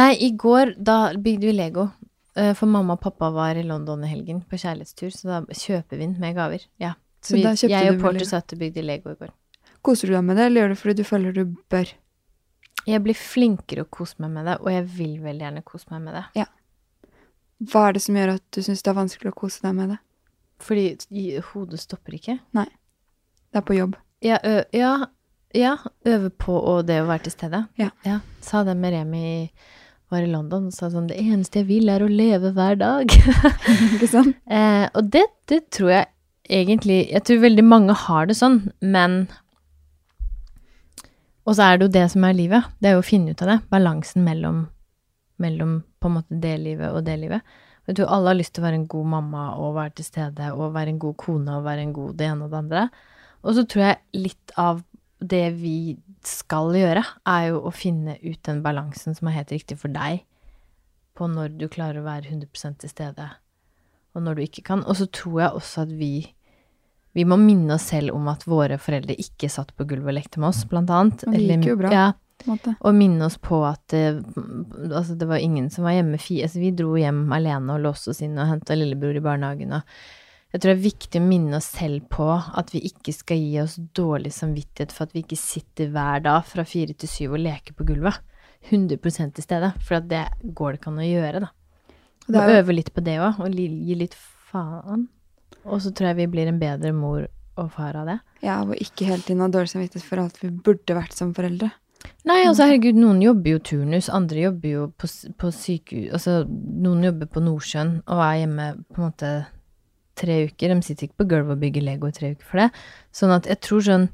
Nei, i går, da bygde vi Lego. Eh, For mamma og pappa var i London i helgen på kjærlighetstur, så da kjøper vi den med gaver. Ja. Så da kjøpte jeg og Porter satt og bygde Lego i går. Koser du deg med det, eller gjør du det fordi du føler du bør? Jeg blir flinkere å kose meg med det, og jeg vil veldig gjerne kose meg med det. Hva er det som gjør at du syns det er vanskelig å kose deg med det? Fordi hodet stopper ikke. Nei. Det er på jobb. Ja, ø, ja, ja, øve på og det å være til stede. Ja. Sa det med Remi var i London, og sa sånn Det eneste jeg vil, er å leve hver dag. Ikke sant? eh, og det, det tror jeg egentlig Jeg tror veldig mange har det sånn, men Og så er det jo det som er livet. Det er jo å finne ut av det. Balansen mellom, mellom på en måte det livet og det livet. Jeg tror alle har lyst til å være en god mamma og være til stede og være en god kone og være en god det ene og det andre. Og så tror jeg litt av det vi skal gjøre, er jo å finne ut den balansen som er helt riktig for deg, på når du klarer å være 100% til stede, og når du ikke kan. Og så tror jeg også at vi vi må minne oss selv om at våre foreldre ikke satt på gulvet og lekte med oss, blant annet. Men det gikk jo bra. Ja, og minne oss på at det, altså det var ingen som var hjemme altså Vi dro hjem alene og låste oss inn og henta lillebror i barnehagen. Og jeg tror det er viktig å minne oss selv på at vi ikke skal gi oss dårlig samvittighet for at vi ikke sitter hver dag fra fire til syv og leker på gulvet. 100% til stede. For at det går det ikke an å gjøre, da. Og øve litt på det òg, og gi litt faen. Og så tror jeg vi blir en bedre mor og far av det. Ja, og ikke hele tiden ha dårlig samvittighet for alt vi burde vært som foreldre. Nei, altså herregud, noen jobber jo turnus, andre jobber jo på, på sykehus Altså, noen jobber på Nordsjøen og er hjemme på en måte tre uker. De sitter ikke på gulvet og bygger Lego i tre uker for det. Sånn at jeg tror sånn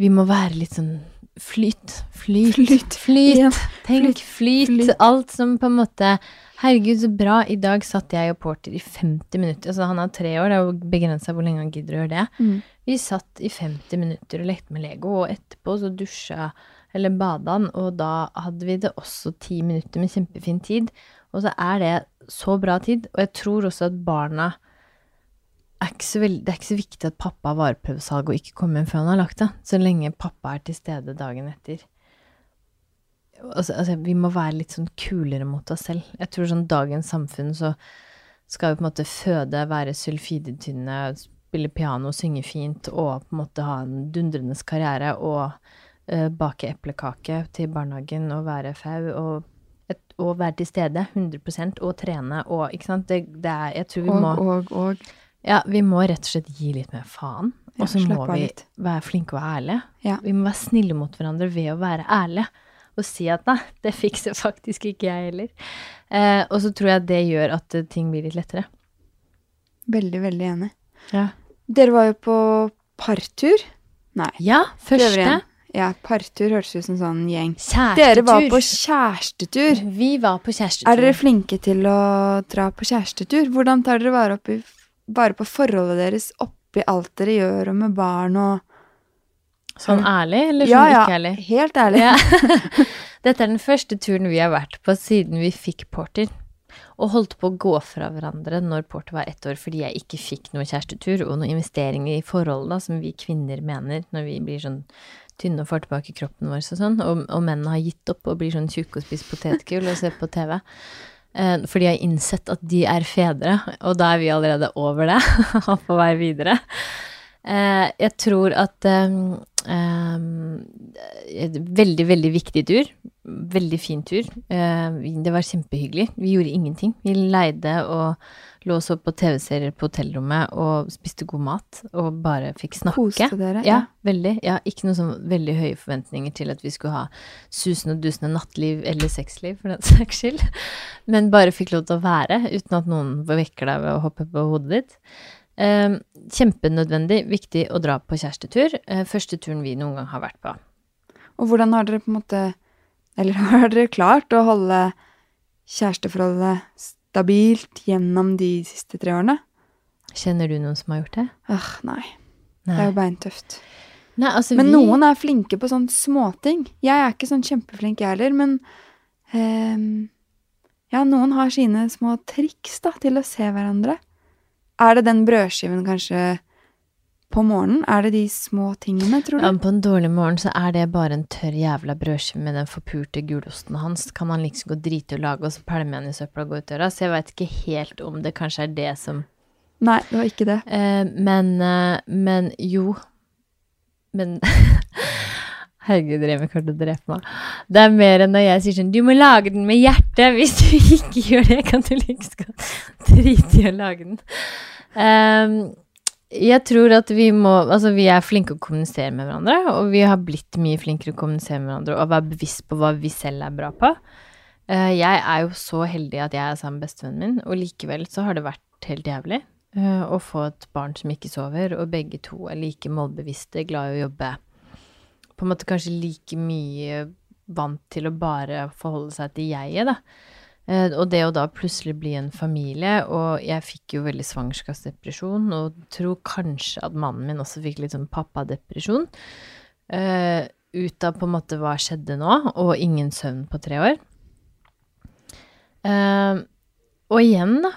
Vi må være litt sånn flyt. Flyt. Flyt. Flyt. Ja. Tenk flyt. Flyt. Alt som på en måte Herregud, så bra. I dag satt jeg og Porter i 50 minutter. Altså, han er tre år, det er jo begrensa hvor lenge han gidder å gjøre det. Mm. Vi satt i 50 minutter og lekte med Lego, og etterpå så dusja eller bada han, og da hadde vi det også ti minutter med kjempefin tid. Og så er det så bra tid, og jeg tror også at barna er ikke så veld, Det er ikke så viktig at pappa har vareprøvesalg og ikke kommer hjem før han har lagt det, så lenge pappa er til stede dagen etter. Altså, altså, vi må være litt sånn kulere mot oss selv. Jeg tror sånn dagens samfunn så skal vi på en måte føde, være sulfidetynne, spille piano, synge fint og på en måte ha en dundrende karriere og uh, bake eplekake til barnehagen og være fau og, og være til stede 100 og trene og Ikke sant? Det, det er Jeg tror vi Og, må og, og. Ja, vi må rett og slett gi litt mer faen. Og så må vi litt. være flinke og ærlige. Ja. Vi må være snille mot hverandre ved å være ærlige. Og si at nei, det fikser faktisk ikke jeg heller. Eh, og så tror jeg det gjør at eh, ting blir litt lettere. Veldig, veldig enig. Ja. Dere var jo på partur. Nei. Ja, første. Ja, partur hørtes ut som sånn gjeng. kjærestetur. Dere var på kjærestetur. Vi var på kjærestetur. Er dere flinke til å dra på kjærestetur? Hvordan tar dere vare, opp i, vare på forholdet deres oppi alt dere gjør, og med barn og Sånn ærlig, eller sånn ja. ikke ærlig? Ja, Helt ærlig. Ja. Dette er den første turen vi har vært på siden vi fikk Porter. Og holdt på å gå fra hverandre når Porter var ett år fordi jeg ikke fikk noe kjærestetur og noen investeringer i forholdet, da, som vi kvinner mener når vi blir sånn tynne og får tilbake kroppen vår og sånn, og, og mennene har gitt opp og blir sånn tjukke og spiser potetgull og ser på TV. Eh, jeg har innsett at de er fedre, og da er vi allerede over det og på vei videre. Eh, jeg tror at eh, Veldig, veldig viktig tur. Veldig fin tur. Eh, det var kjempehyggelig. Vi gjorde ingenting. Vi leide og lå og så på TV-serier på hotellrommet og spiste god mat og bare fikk snakke. Koste dere? Ja, veldig. Ja, ikke noen sånn veldig høye forventninger til at vi skulle ha susende og dusende nattliv eller sexliv, for den saks skyld. Men bare fikk lov til å være, uten at noen vekker deg ved å hoppe på hodet ditt. Eh, kjempenødvendig, viktig å dra på kjærestetur. Eh, første turen vi noen gang har vært på. Og hvordan har dere på en måte Eller har dere klart å holde kjæresteforholdet stabilt gjennom de siste tre årene? Kjenner du noen som har gjort det? Åh, nei. Nei. Det er jo beintøft. Nei, altså Men vi noen er flinke på sånne småting. Jeg er ikke sånn kjempeflink, jeg heller, men eh, Ja, noen har sine små triks da, til å se hverandre. Er det den brødskiven kanskje på morgenen? Er det de små tingene, tror du? Ja, på en dårlig morgen så er det bare en tørr jævla brødskive med den forpurte gulosten hans. Kan han liksom gå drite og lage, og så pælme han i søpla og gå ut døra. Så jeg veit ikke helt om det kanskje er det som Nei, det var ikke det. eh, Men eh, Men jo. Men Herregud, Remi kommer til å drepe meg. Det er mer enn når jeg sier sånn Du må lage den med hjertet! Hvis du ikke gjør det, kan du like skal drite i å lage den. Um, jeg tror at vi må Altså, vi er flinke å kommunisere med hverandre, og vi har blitt mye flinkere å kommunisere med hverandre og være bevisst på hva vi selv er bra på. Uh, jeg er jo så heldig at jeg er sammen med bestevennen min, og likevel så har det vært helt jævlig Uh, å få et barn som ikke sover, og begge to er like målbevisste, glad i å jobbe. På en måte kanskje like mye vant til å bare forholde seg til jeget, da. Eh, og det å da plutselig bli en familie, og jeg fikk jo veldig svangerskapsdepresjon, og tror kanskje at mannen min også fikk litt sånn pappadepresjon, Uh, ut av på en måte hva skjedde nå, og ingen søvn på tre år. Uh, og igjen, da,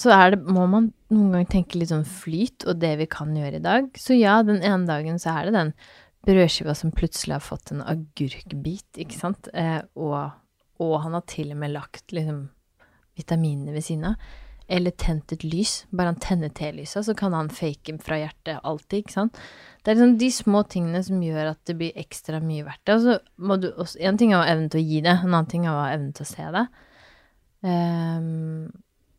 så det, må man noen gang tenke litt sånn flyt, og det vi kan gjøre i dag. Så ja, den ene dagen så er det den brødskiva som plutselig har fått en agurkbit, ikke sant, eh, og, og han har til og med lagt liksom vitaminene ved siden av. Eller tent et lys. Bare han tenner telyset, så kan han fake fra hjertet alltid, ikke sant. Det er liksom de små tingene som gjør at det blir ekstra mye verdt det. Og En ting er å ha til å gi det, en annen ting er å ha til å se det. Um,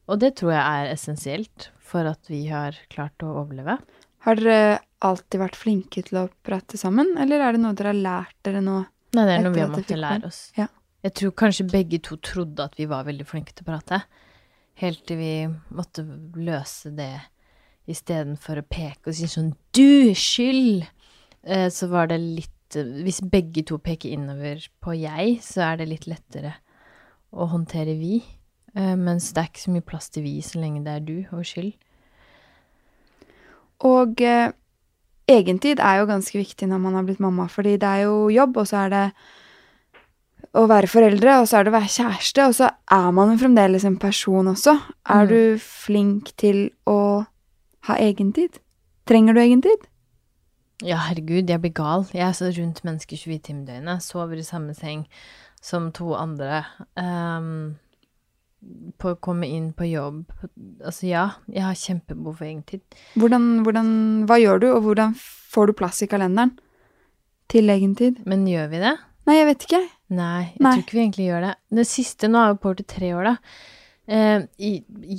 og det tror jeg er essensielt for at vi har klart å overleve. Har dere alltid vært flinke til å prate sammen, eller er det noe dere har lært dere nå? Nei, det er noe vi har måttet lære oss. Ja. Jeg tror kanskje begge to trodde at vi var veldig flinke til å prate. Helt til vi måtte løse det istedenfor å peke og si sånn Du skyld! Eh, så var det litt eh, Hvis begge to peker innover på jeg, så er det litt lettere å håndtere vi. Eh, mens det er ikke så mye plass til vi så lenge det er du og skyld. Og eh, egentid er jo ganske viktig når man har blitt mamma, fordi det er jo jobb, og så er det å være foreldre, og så er det å være kjæreste, og så er man jo fremdeles en person også. Er Mm. du flink til å ha egentid? Trenger du egentid? Ja, herregud, jeg blir gal. Jeg er så rundt mennesker 24 timer i døgnet. Sover i samme seng som to andre. Ehm, på å komme inn på jobb. Altså ja, jeg har kjempebehov for egentid. Hvordan, hvordan, hva gjør du, og hvordan får du plass i kalenderen til egentid? Men gjør vi det? Nei, jeg vet ikke. Nei, jeg Nei. tror ikke vi egentlig gjør det. Det siste nå er jo på til tre år, da. Eh,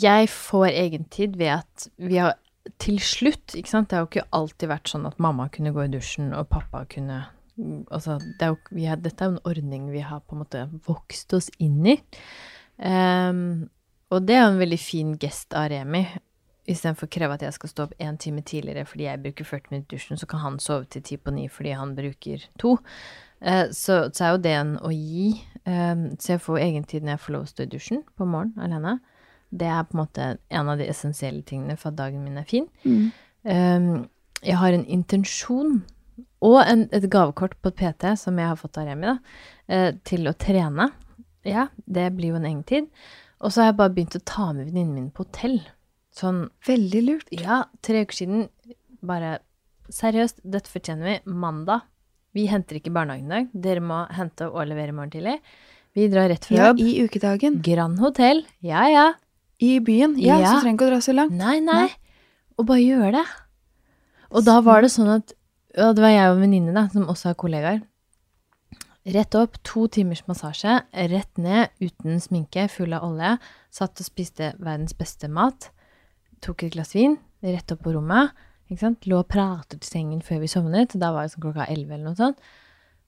jeg får egentid ved at vi har til slutt, ikke sant, det har jo ikke alltid vært sånn at mamma kunne gå i dusjen og pappa kunne Altså, det er jo, vi har, dette er jo en ordning vi har på en måte vokst oss inn i. Ehm, og det er jo en veldig fin gest av Remi. Istedenfor å kreve at jeg skal stå opp én time tidligere fordi jeg bruker 40 minutter i dusjen, så kan han sove til ti på ni fordi han bruker to. Uh, så, så er jo det en å gi. Um, så jeg får egentid når jeg får lov å stå i dusjen på morgenen alene. Det er på en måte en av de essensielle tingene for at dagen min er fin. Mm. Um, jeg har en intensjon og en, et gavekort på PT som jeg har fått av Remi, da, uh, til å trene. Ja, det blir jo en egentid. Og så har jeg bare begynt å ta med venninnen min på hotell. Sånn Veldig lurt. ja, tre uker siden. Bare seriøst, dette fortjener vi. Mandag. Vi henter ikke barnehagen i dag. Dere må hente og levere i morgen tidlig. Vi drar rett fra Ja, jobb. i ukedagen. Grand Hotell. Ja, ja. I byen. Ja, Ja. så trenger ikke å dra så langt. Nei, nei. Nei. Og bare gjøre det. Og da var det sånn at ja, Det var jeg og en venninne, som også har kollegaer. Rett opp, to timers massasje. Rett ned, uten sminke, full av olje. Satt og spiste verdens beste mat. Tok et glass vin. Rett opp på rommet. Lå og pratet i sengen før vi sovnet. Da var det sånn klokka elleve eller noe sånt.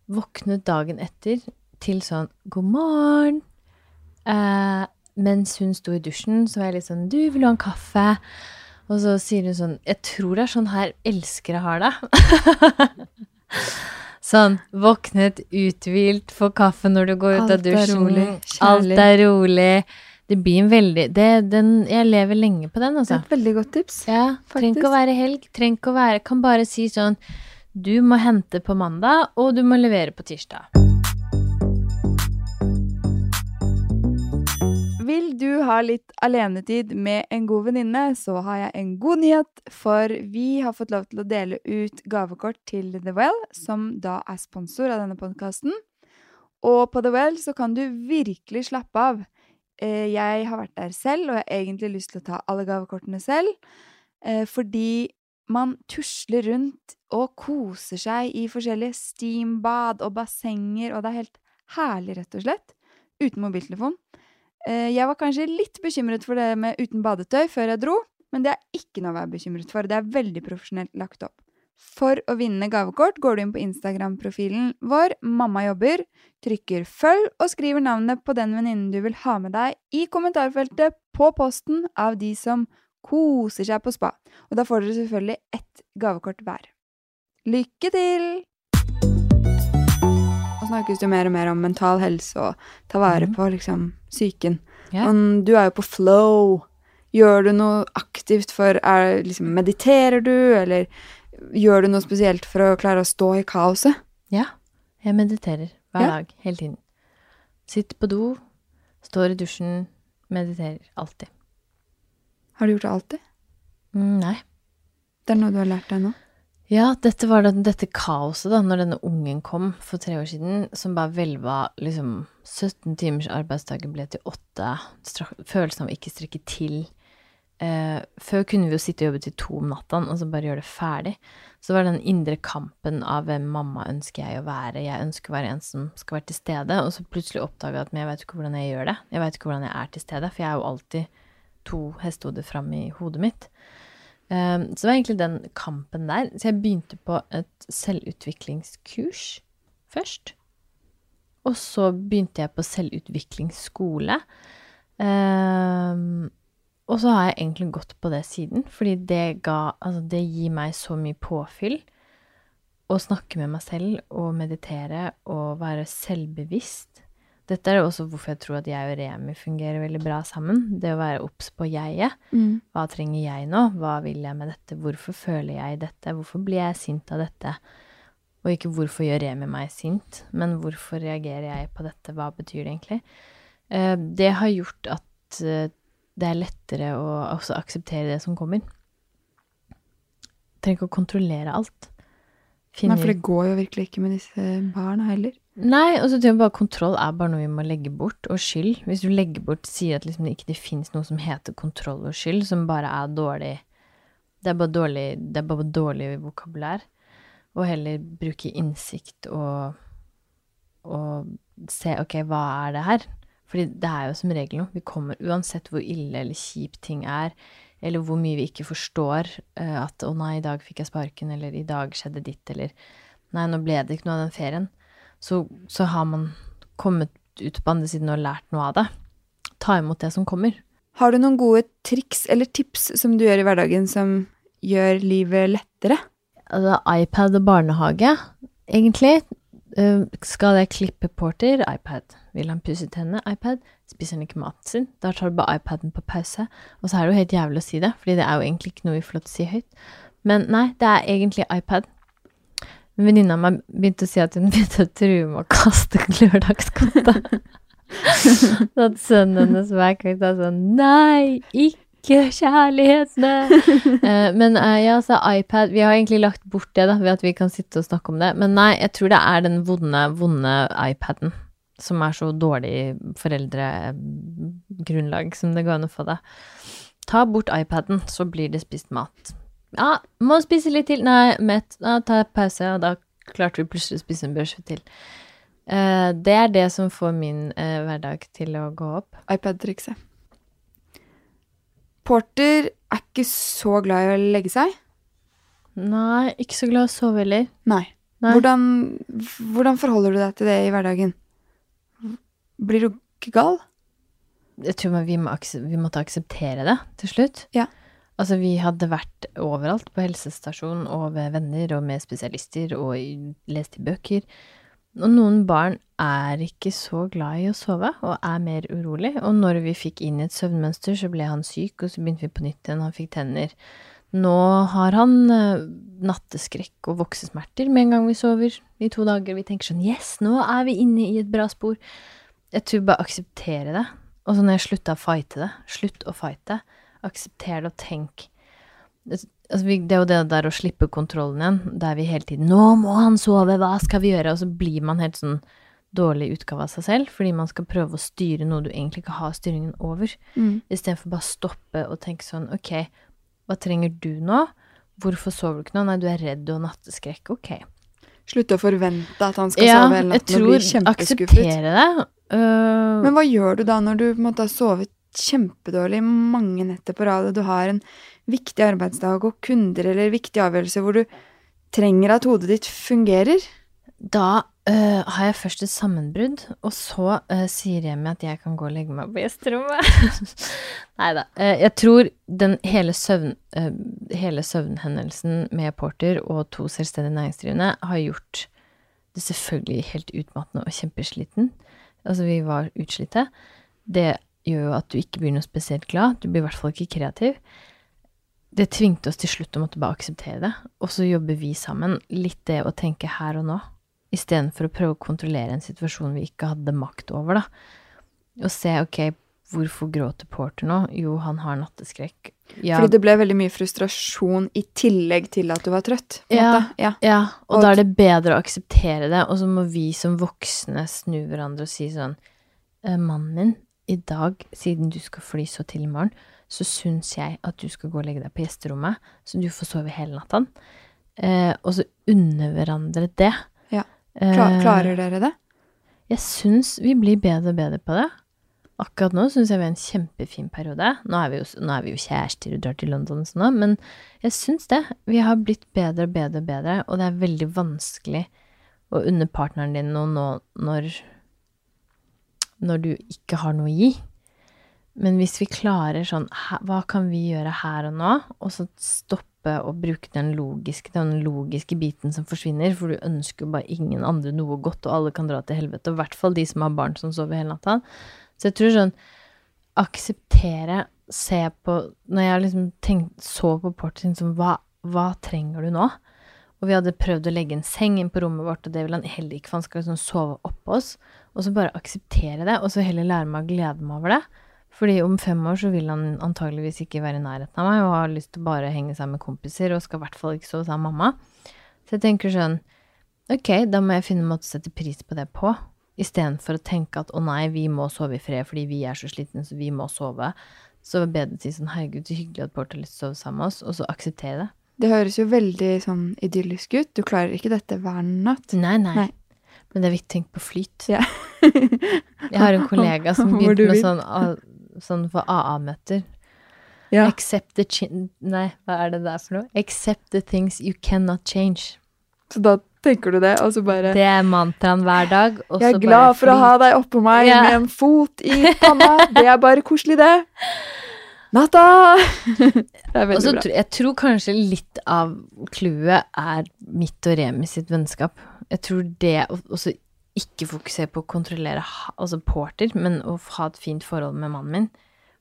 Våknet dagen etter til sånn God morgen. Eh, mens hun sto i dusjen, så var jeg litt sånn Du, vil du ha en kaffe? Og så sier hun sånn Jeg tror det er sånn her elskere har det. sånn våknet uthvilt, få kaffe når du går ut Alt av er dusjen. rolig, Alt er rolig. Det blir en veldig det, den, Jeg lever lenge på den, Det altså. er et veldig godt tips. Ja, trenger ikke å være helg. Trenger ikke å være Kan bare si sånn Du må hente på mandag, og du må levere på tirsdag. Vil du ha litt alenetid med en god venninne, så har jeg en god nyhet, for vi har fått lov til å dele ut gavekort til The Well, som da er sponsor av denne podkasten. Og på The Well så kan du virkelig slappe av. Eh, Jeg har vært der selv, og jeg har egentlig lyst til å ta alle gavekortene selv, eh, fordi man tusler rundt og koser seg i forskjellige steambad og bassenger, og det er helt herlig, rett og slett, uten mobiltelefon. Eh, Jeg var kanskje litt bekymret for det med uten badetøy før jeg dro, men det er ikke noe å være bekymret for. Det er veldig profesjonelt lagt opp. For å vinne gavekort går du inn på Instagram-profilen vår, Mamma jobber, trykker følg og skriver navnet på den venninnen du vil ha med deg i kommentarfeltet på posten av de som koser seg på spa. Og da får dere selvfølgelig ett gavekort hver. Lykke til! Snakkes det mer og mer om mental helse og ta vare Mhm. på liksom psyken. Yeah. Og du er jo på flow. Gjør du noe aktivt for er, liksom, Mediterer du, eller gjør du noe spesielt for å klare å stå i kaoset? Ja, jeg mediterer hver Ja. dag, hele tiden. Sitter på do, står i dusjen, mediterer alltid. Har du gjort det alltid? Mm, nei. Det er noe du har lært deg nå? Ja, dette var da, dette kaoset da, når denne ungen kom for tre år siden, som bare hvelva liksom 17 timers arbeidsdager ble til åtte, følelsen av å ikke strekke til. Eh, før kunne vi jo sitte og jobbe til to om natta, og så bare gjøre det ferdig. Så var det den indre kampen av hvem mamma ønsker jeg å være, jeg ønsker å være en som skal være til stede, og så plutselig oppdaga jeg at men jeg vet ikke hvordan jeg gjør det, jeg vet ikke hvordan jeg er til stede, for jeg er jo alltid to hestehoder fram i hodet mitt. Um, så det var egentlig den kampen der. Så jeg begynte på et selvutviklingskurs først. Og så begynte jeg på selvutviklingsskole. Um, og så har jeg egentlig gått på det siden, fordi det ga Altså, det gir meg så mye påfyll. Å snakke med meg selv og meditere og være selvbevisst. Dette er også hvorfor jeg tror at jeg og Remi fungerer veldig bra sammen. Det å være obs på jeget. Hva trenger jeg nå? Hva vil jeg med dette? Hvorfor føler jeg dette? Hvorfor blir jeg sint av dette? Og ikke hvorfor gjør Remi meg sint, men hvorfor reagerer jeg på dette? Hva betyr det egentlig? Eh, Det har gjort at eh, det er lettere å også akseptere det som kommer. Trenger ikke å kontrollere alt. Nei, for det går jo virkelig ikke med disse barna heller. Nei, og så tror jeg bare kontroll er bare noe vi må legge bort, og skyld. Hvis du legger bort, sier at liksom det ikke det fins noe som heter kontroll og skyld, som bare er dårlig Det er bare dårlig, det er bare dårlig vokabulær. Og heller bruke innsikt og, og se ok, hva er det her? Fordi det er jo som regel noe. Vi kommer uansett hvor ille eller kjip ting er, eller hvor mye vi ikke forstår eh, at 'å nei, i dag fikk jeg sparken', eller 'i dag skjedde ditt', eller 'nei, nå ble det ikke noe av den ferien', så, så har man kommet ut på andre siden og lært noe av det. Ta imot det som kommer. Har du noen gode triks eller tips som du gjør i hverdagen som gjør livet lettere? Altså, iPad og barnehage, egentlig. Eh, skal jeg klippe Porter? iPad. Vil han pusse tennene? iPad. Spiser han ikke maten sin? Da tar du bare iPaden på pause. Og så er det jo helt jævlig å si det, fordi det er jo egentlig ikke noe vi får lov til å si høyt. Men nei, det er egentlig iPad. En mi begynte å si at hun begynte å true med å kaste lørdagsgodtet. Så at sønnen hennes hver kveld sa sånn Nei, ikke kjærlighetene! uh, men uh, ja, så iPad Vi har egentlig lagt bort det, da, ved at vi kan sitte og snakke om det. Men nei, jeg tror det er den vonde, vonde iPaden som er så dårlig foreldregrunnlag som det går an å få det. Ta bort iPaden, så blir det spist mat. Ja, må spise litt til. Nei, mett. Ja, ta pause, og da klarte vi plutselig å spise en brødskive til. Eh, det er det som får min eh, hverdag til å gå opp. iPad-trikset. Porter er ikke så glad i å legge seg. Nei, ikke så glad i å sove heller. Nei. Nei. Hvordan, hvordan forholder du deg til det i hverdagen? Blir du ikke gal? Jeg tror vi, må akse- vi måtte akseptere det til slutt. Ja. Altså, vi hadde vært overalt på helsestasjon og ved venner og med spesialister og lest i bøker. Og noen barn er ikke så glad i å sove og er mer urolig. Og når vi fikk inn et søvnmønster, så ble han syk, og så begynte vi på nytt igjen. Han fikk tenner. Nå har han eh, natteskrekk og voksesmerter med en gang vi sover i to dager. Vi tenker sånn Yes, nå er vi inne i et bra spor. Jeg tror bare akseptere det. Og så når jeg slutta å fighte det, slutt å fighte, aksepter det og tenk altså vi, det er jo det der å slippe kontrollen igjen, der vi hele tiden 'Nå må han sove, hva skal vi gjøre?' Og så blir man helt sånn dårlig utgave av seg selv, fordi man skal prøve å styre noe du egentlig ikke har styringen over, Mm. istedenfor bare stoppe og tenke sånn 'Ok, hva trenger du nå?' Hvorfor sover du ikke nå? Nei, du er redd, du har natteskrekk. Ok. Slutte å forvente at han skal Ja, sove hele natten og tror bli kjempeskuffet. akseptere det. Uh, Men hva gjør du da når du på en måte har sovet kjempedårlig mange netter på rad, og du har en viktig arbeidsdag og kunder eller viktige avgjørelser hvor du trenger at hodet ditt fungerer? Da øh, har jeg først et sammenbrudd, og så øh, sier meg at jeg kan gå og legge meg på gjesterommet. Nei da. jeg tror den hele, søvn, øh, hele søvnhendelsen med Porter og to selvstendig næringsdrivende har gjort det selvfølgelig helt utmattende og kjempesliten. Altså, vi var utslitte. Det gjør jo at du ikke blir noe spesielt glad. Du blir i hvert fall ikke kreativ. Det tvingte oss til slutt å måtte bare akseptere det, og så jobber vi sammen. Litt det å tenke her og nå, istedenfor å prøve å kontrollere en situasjon vi ikke hadde makt over, da. Og se, ok, hvorfor gråter Porter nå? Jo, han har natteskrekk. Ja, Fordi det ble veldig mye frustrasjon i tillegg til at du var trøtt. Ja. ja. ja, og, Og da er det bedre å akseptere det, og så må vi som voksne snu hverandre og si sånn «Eh, Mannen min, i dag, siden du skal fly så til i morgen, så syns jeg at du skal gå og legge deg på gjesterommet, så du får sove hele natta. Eh, og så unne hverandre det. Ja. Klar, Eh, klarer dere det? Jeg syns vi blir bedre og bedre på det. Akkurat nå syns jeg vi er en kjempefin periode. Nå er vi jo, er vi jo kjærester og drar til London og sånn, men jeg syns det. Vi har blitt bedre og bedre og bedre, og det er veldig vanskelig å unne partneren din noe nå når når du ikke har noe å gi. Men hvis vi klarer sånn Hva kan vi gjøre her og nå? Og så stoppe å bruke den logiske, den logiske biten som forsvinner, for du ønsker jo bare ingen andre noe godt, og alle kan dra til helvete. Og i hvert fall de som har barn som sover hele natta. Så jeg tror sånn Akseptere, se på Når jeg liksom tenkt, så på Portin som hva, hva trenger du nå? Og vi hadde prøvd å legge en seng inn på rommet vårt, og det ville han heller ikke, for han skal liksom sove oppå oss. Og så bare akseptere det, og så heller lære meg å glede meg over det. Fordi om fem år så vil han antageligvis ikke være i nærheten av meg, og har lyst til å bare henge seg med kompiser, og skal i hvert fall ikke sove sammen med mamma. Så jeg tenker sånn, ok, da må jeg finne en måte å sette pris på det på, istedenfor å tenke at å nei, vi må sove i fred fordi vi er så slitne, så vi må sove. Så var det bedre å si sånn, herregud, så hyggelig at Bård har lyst til å sove sammen med oss, og så akseptere det. Det høres jo veldig sånn idyllisk ut. Du klarer ikke dette hver natt. Nei, nei. Nei. Men det er viktig å tenke på flyt. Ja. Jeg har en kollega som begynte med sånn, sånn for AA-møter. Ja. Accept the. Nei, hva er det der for noe? Accept the things you cannot change. Så da tenker du det, og så bare Det er mantraen hver dag. Jeg er glad for å ha deg oppå meg Ja. med en fot i panna. Det er bare koselig, det. Natta! det er veldig Også, bra. jeg tror kanskje litt av clouet er mitt og Remi sitt vennskap. Jeg tror det også ikke fokusere på å kontrollere altså Porter, men å ha et fint forhold med mannen min.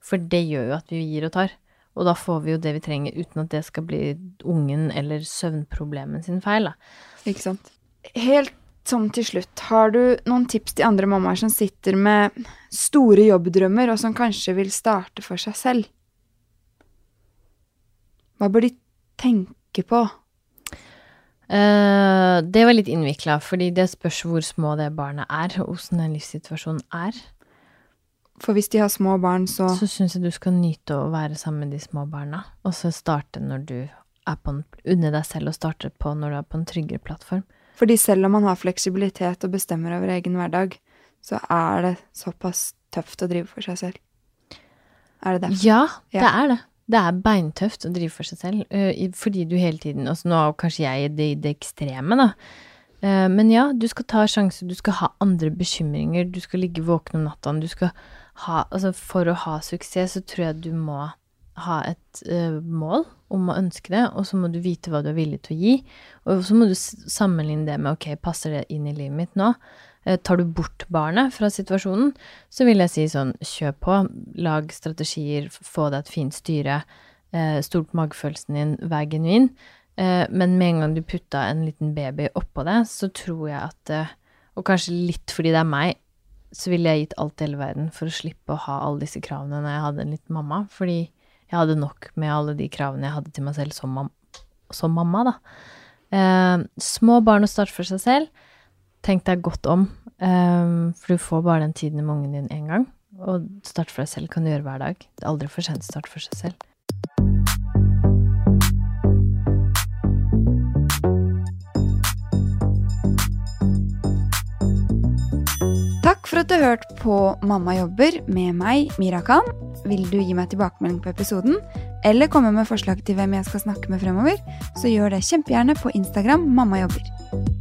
For det gjør jo at vi gir og tar. Og da får vi jo det vi trenger, uten at det skal bli ungen eller søvnproblemen sin feil, da. Ikke sant. Helt sånn til slutt, har du noen tips til andre mammaer som sitter med store jobbdrømmer, og som kanskje vil starte for seg selv? Hva bør de tenke på? Uh, det var litt innvikla, fordi det spørs hvor små det barnet er, og hvordan den livssituasjonen er. For hvis de har små barn, så Så syns jeg du skal nyte å være sammen med de små barna, og så starte når du er på en Unne deg selv å starte på når du er på en tryggere plattform. Fordi selv om man har fleksibilitet og bestemmer over egen hverdag, så er det såpass tøft å drive for seg selv. Er det det? Ja, Ja. det er det. Det er beintøft å drive for seg selv, eh, fordi du hele tiden Altså nå er kanskje jeg i det, det ekstreme, da. Eh, Men ja, du skal ta sjanser, du skal ha andre bekymringer, du skal ligge våken om natta, du skal ha Altså for å ha suksess, så tror jeg du må ha et eh, mål om å ønske det, og så må du vite hva du er villig til å gi. Og så må du sammenligne det med ok, passer det inn i livet mitt nå? Eh, Tar du bort barnet fra situasjonen, så vil jeg si sånn, kjør på, lag strategier, få deg et fint styre, eh, stol på magefølelsen din, vær genuin. Eh, men med en gang du putta en liten baby oppå det, så tror jeg at Og kanskje litt fordi det er meg, så ville jeg gitt alt i hele verden for å slippe å ha alle disse kravene når jeg hadde en liten mamma, fordi jeg hadde nok med alle de kravene jeg hadde til meg selv som, mam som mamma, da. Små barn å starte for seg selv. Tenk deg godt om, um, for du får bare den tiden med ungen din én gang. Og start for deg selv kan du gjøre hver dag. Det er aldri for sent å starte for seg selv. Takk for at du hørte hørt på Mamma jobber med meg, Mira Khan. Vil du gi meg tilbakemelding på episoden, eller komme med forslag til hvem jeg skal snakke med fremover, så gjør det kjempegjerne på Instagram Mamma jobber.